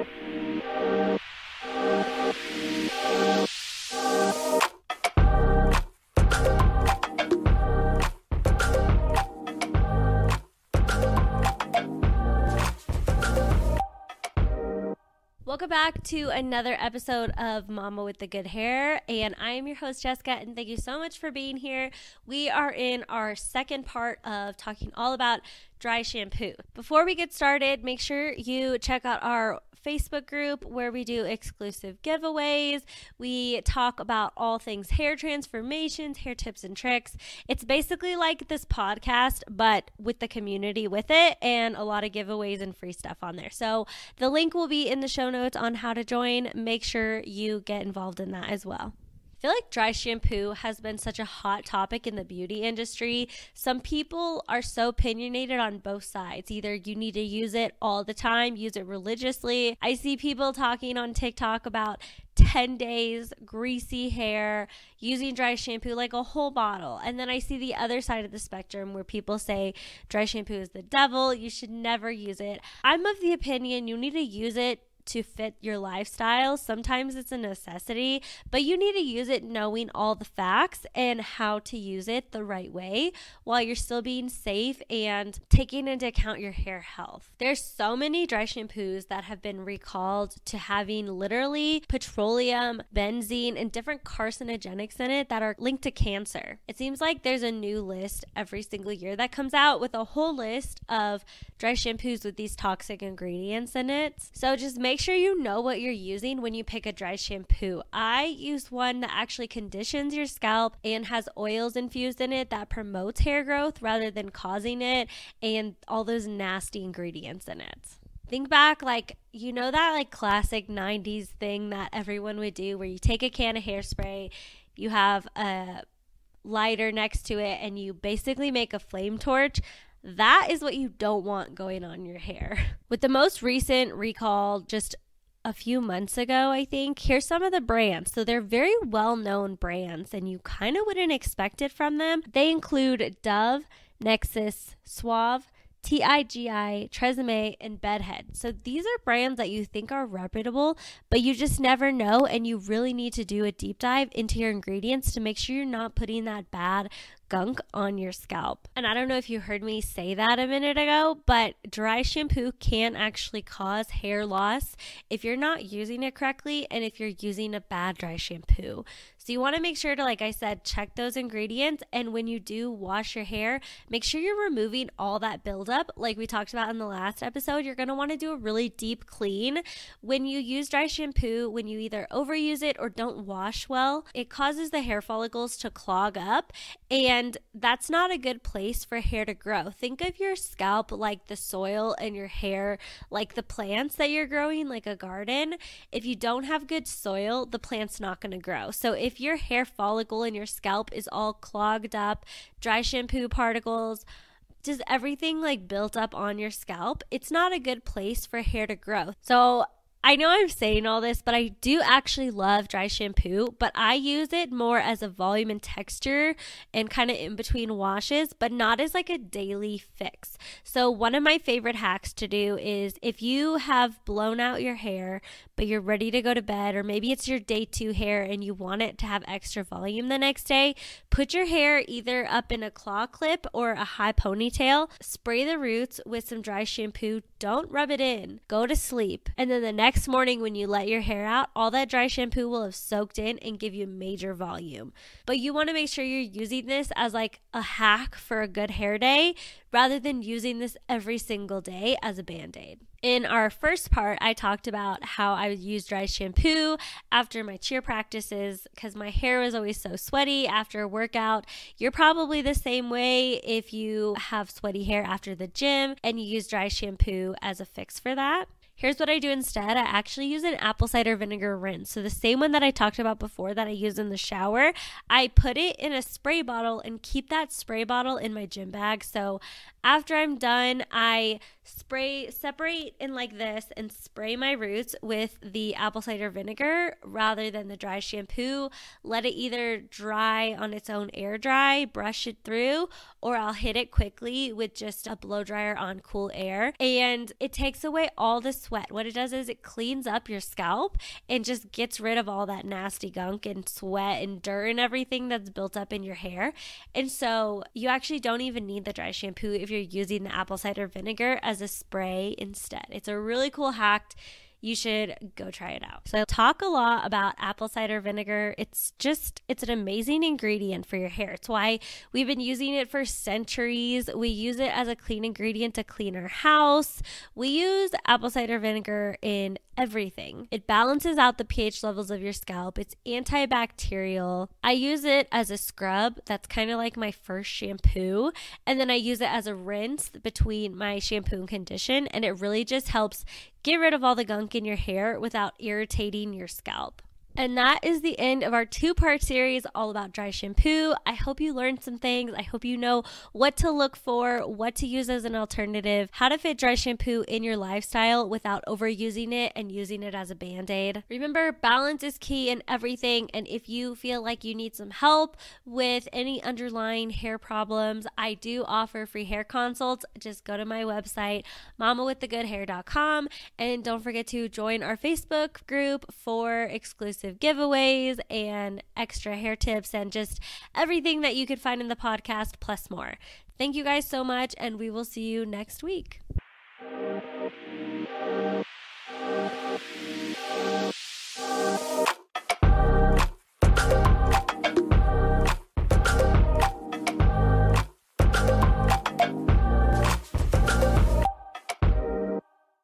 Welcome back to another episode of Mama with the Good Hair. And I am your host, Jessica, and thank you so much for being here. We are in our second part of talking all about dry shampoo. Before we get started, make sure you check out our Facebook group where we do exclusive giveaways. We talk about all things hair transformations, hair tips and tricks. It's basically like this podcast, but with the community with it and a lot of giveaways and free stuff on there. So the link will be in the show notes on how to join. Make sure you get involved in that as well. I feel like dry shampoo has been such a hot topic in the beauty industry. Some people are so opinionated on both sides. Either you need to use it all the time, use it religiously. I see people talking on TikTok about 10 days, greasy hair, using dry shampoo like a whole bottle. And then I see the other side of the spectrum where people say dry shampoo is the devil, you should never use it. I'm of the opinion you need to use it to fit your lifestyle. Sometimes it's a necessity, but you need to use it knowing all the facts and how to use it the right way while you're still being safe and taking into account your hair health. There's so many dry shampoos that have been recalled to having literally petroleum, benzene, and different carcinogenics in it that are linked to cancer. It seems like there's a new list every single year that comes out with a whole list of dry shampoos with these toxic ingredients in it. So just make sure you know what you're using when you pick a dry shampoo. I use one that actually conditions your scalp and has oils infused in it that promotes hair growth rather than causing it and all those nasty ingredients in it. Think back, like, you know, that like classic 90s thing that everyone would do where you take a can of hairspray, you have a lighter next to it, and you basically make a flame torch. That is what you don't want going on your hair. With the most recent recall, just a few months ago, I think. Here's some of the brands. So they're very well known brands, and you kind of wouldn't expect it from them. They include Dove, Nexxus, Suave, TIGI, Tresemme, and Bedhead. So these are brands that you think are reputable, but you just never know, and you really need to do a deep dive into your ingredients to make sure you're not putting that bad gunk on your scalp. And I don't know if you heard me say that a minute ago, but dry shampoo can actually cause hair loss if you're not using it correctly and if you're using a bad dry shampoo. So you want to make sure to, like I said, check those ingredients. And when you do wash your hair, make sure you're removing all that buildup. Like we talked about in the last episode, you're going to want to do a really deep clean. When you use dry shampoo, when you either overuse it or don't wash well, it causes the hair follicles to clog up. And that's not a good place for hair to grow. Think of your scalp like the soil and your hair like the plants that you're growing, like a garden. If you don't have good soil, the plant's not going to grow. So if your hair follicle in your scalp is all clogged up, dry shampoo particles, just everything like built up on your scalp, it's not a good place for hair to grow. So I know I'm saying all this, but I do actually love dry shampoo, but I use it more as a volume and texture and kind of in between washes, but not as like a daily fix. So, one of my favorite hacks to do is if you have blown out your hair, but you're ready to go to bed, or maybe it's your day two hair and you want it to have extra volume the next day, put your hair either up in a claw clip or a high ponytail, spray the roots with some dry shampoo, don't rub it in, go to sleep, and then the next morning when you let your hair out, all that dry shampoo will have soaked in and give you major volume. But you want to make sure you're using this as like a hack for a good hair day rather than using this every single day as a band aid. In our first part, I talked about how I would use dry shampoo after my cheer practices because my hair was always so sweaty after a workout. You're probably the same way if you have sweaty hair after the gym and you use dry shampoo as a fix for that. Here's what I do instead. I actually use an apple cider vinegar rinse. So the same one that I talked about before that I use in the shower, I put it in a spray bottle and keep that spray bottle in my gym bag. So After I'm done, I spray, separate in like this and spray my roots with the apple cider vinegar rather than the dry shampoo. Let it either dry on its own air dry, brush it through, or I'll hit it quickly with just a blow dryer on cool air. And it takes away all the sweat. What it does is it cleans up your scalp and just gets rid of all that nasty gunk and sweat and dirt and everything that's built up in your hair. And so you actually don't even need the dry shampoo if you're using the apple cider vinegar as a spray instead. It's a really cool hack you should go try it out. So I talk a lot about apple cider vinegar. It's just it's an amazing ingredient for your hair. It's why we've been using it for centuries. We use it as a clean ingredient to clean our house. We use apple cider vinegar in everything. It balances out the pH levels of your scalp. It's antibacterial. I use it as a scrub. That's kind of like my first shampoo. And then I use it as a rinse between my shampoo and condition and it really just helps Get rid of all the gunk in your hair without irritating your scalp. And that is the end of our two part series all about dry shampoo. I hope you learned some things. I hope you know what to look for, what to use as an alternative, how to fit dry shampoo in your lifestyle without overusing it and using it as a band aid. Remember, balance is key in everything. And if you feel like you need some help with any underlying hair problems, I do offer free hair consults. Just go to my website, mamawiththegoodhair.com, and don't forget to join our Facebook group for exclusive exclusive giveaways and extra hair tips and just everything that you could find in the podcast plus more. Thank you guys so much, and we will see you next week.